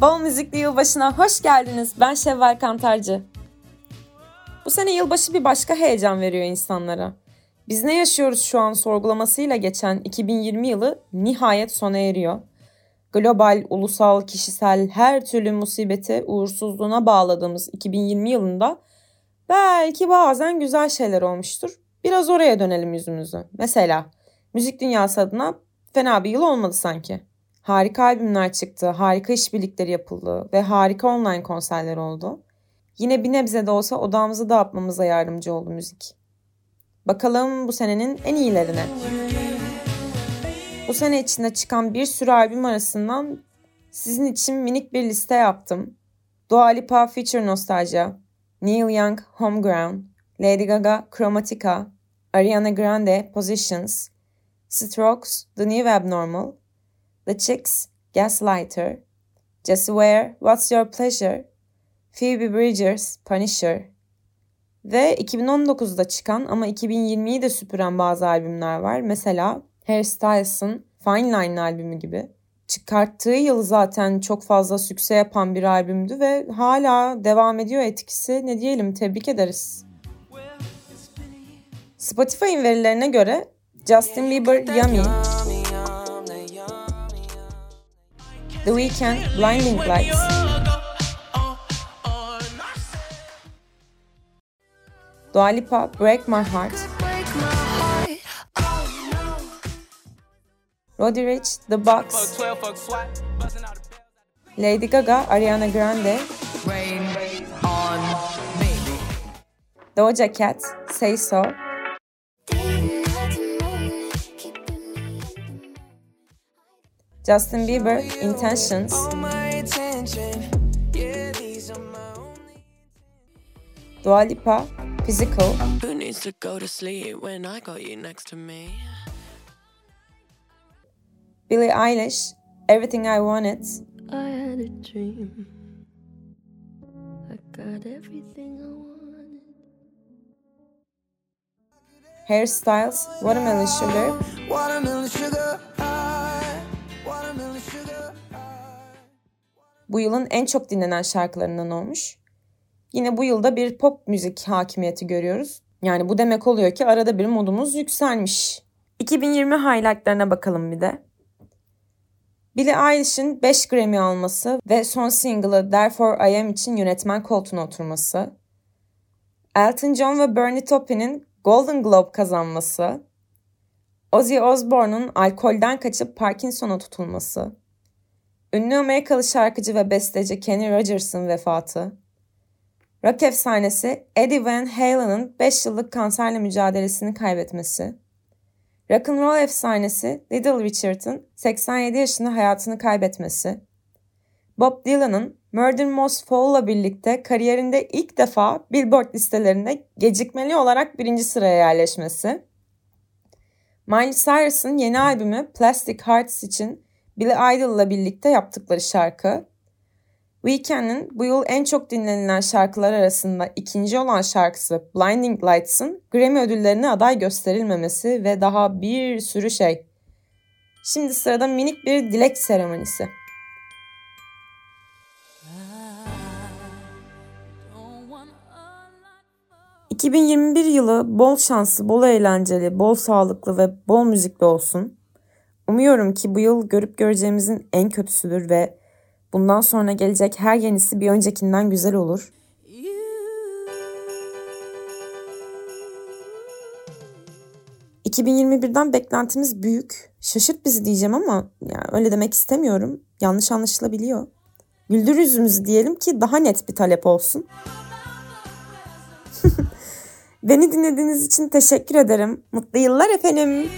Bol Müzikli Yılbaşı'na hoş geldiniz. Ben Şevval Kantarcı. Bu sene yılbaşı bir başka heyecan veriyor insanlara. Biz ne yaşıyoruz şu an sorgulamasıyla geçen 2020 yılı nihayet sona eriyor. Global, ulusal, kişisel her türlü musibete, uğursuzluğuna bağladığımız 2020 yılında belki bazen güzel şeyler olmuştur. Biraz oraya dönelim yüzümüzü. Mesela müzik dünyası adına fena bir yıl olmadı sanki. Harika albümler çıktı, harika işbirlikleri yapıldı ve harika online konserler oldu. Yine bir nebze de olsa odamızı dağıtmamıza yardımcı oldu müzik. Bakalım bu senenin en iyilerine. Bu sene içinde çıkan bir sürü albüm arasından sizin için minik bir liste yaptım. Dua Lipa Future Nostalgia, Neil Young Homeground, Lady Gaga Chromatica, Ariana Grande Positions, Strokes The New Abnormal, The Chicks Gaslighter, Jessie Ware What's Your Pleasure, Phoebe Bridgers Punisher ve 2019'da çıkan ama 2020'yi de süpüren bazı albümler var. Mesela Harry Styles'ın Fine Line albümü gibi. Çıkarttığı yıl zaten çok fazla sükse yapan bir albümdü ve hala devam ediyor etkisi. Ne diyelim tebrik ederiz. Spotify'ın verilerine göre Justin Bieber Yummy, The Weeknd Blinding Lights, Dua Lipa Break My Heart, Roddy Ricch The Box, Lady Gaga Ariana Grande, Doja Cat Say So, Justin Bieber Intentions, Dua Lipa Physical, Who needs to go to sleep when I got you next to me? Billie Eilish Everything I Wanted, I had a dream. I got everything I wanted. Hairstyles Watermelon Sugar, Watermelon sugar bu yılın en çok dinlenen şarkılarından olmuş. Yine bu yılda bir pop müzik hakimiyeti görüyoruz. Yani bu demek oluyor ki arada bir modumuz yükselmiş. 2020 highlightlarına bakalım bir de. Billie Eilish'in 5 Grammy alması ve son single'ı Therefore I Am için yönetmen koltuğuna oturması. Elton John ve Bernie Taupin'in Golden Globe kazanması. Ozzy Osbourne'un alkolden kaçıp Parkinson'a tutulması. Ünlü Amerikalı şarkıcı ve besteci Kenny Rogers'ın vefatı. Rock efsanesi Eddie Van Halen'ın 5 yıllık kanserle mücadelesini kaybetmesi. Rock'n'roll efsanesi Little Richard'ın 87 yaşında hayatını kaybetmesi. Bob Dylan'ın Murder Most Fall'la birlikte kariyerinde ilk defa Billboard listelerinde gecikmeli olarak birinci sıraya yerleşmesi. Miley Cyrus'ın yeni albümü Plastic Hearts için Billy Idol'la birlikte yaptıkları şarkı. Weeknd'in bu yıl en çok dinlenilen şarkılar arasında ikinci olan şarkısı Blinding Lights'ın Grammy ödüllerine aday gösterilmemesi ve daha bir sürü şey. Şimdi sırada minik bir dilek seremonisi. ...2021 yılı bol şanslı, bol eğlenceli, bol sağlıklı ve bol müzikli olsun. Umuyorum ki bu yıl görüp göreceğimizin en kötüsüdür ve bundan sonra gelecek her yenisi bir öncekinden güzel olur. ...2021'den beklentimiz büyük. Şaşırt bizi diyeceğim ama yani öyle demek istemiyorum. Yanlış anlaşılabiliyor. Güldür yüzümüzü diyelim ki daha net bir talep olsun. Beni dinlediğiniz için teşekkür ederim. Mutlu yıllar efendim.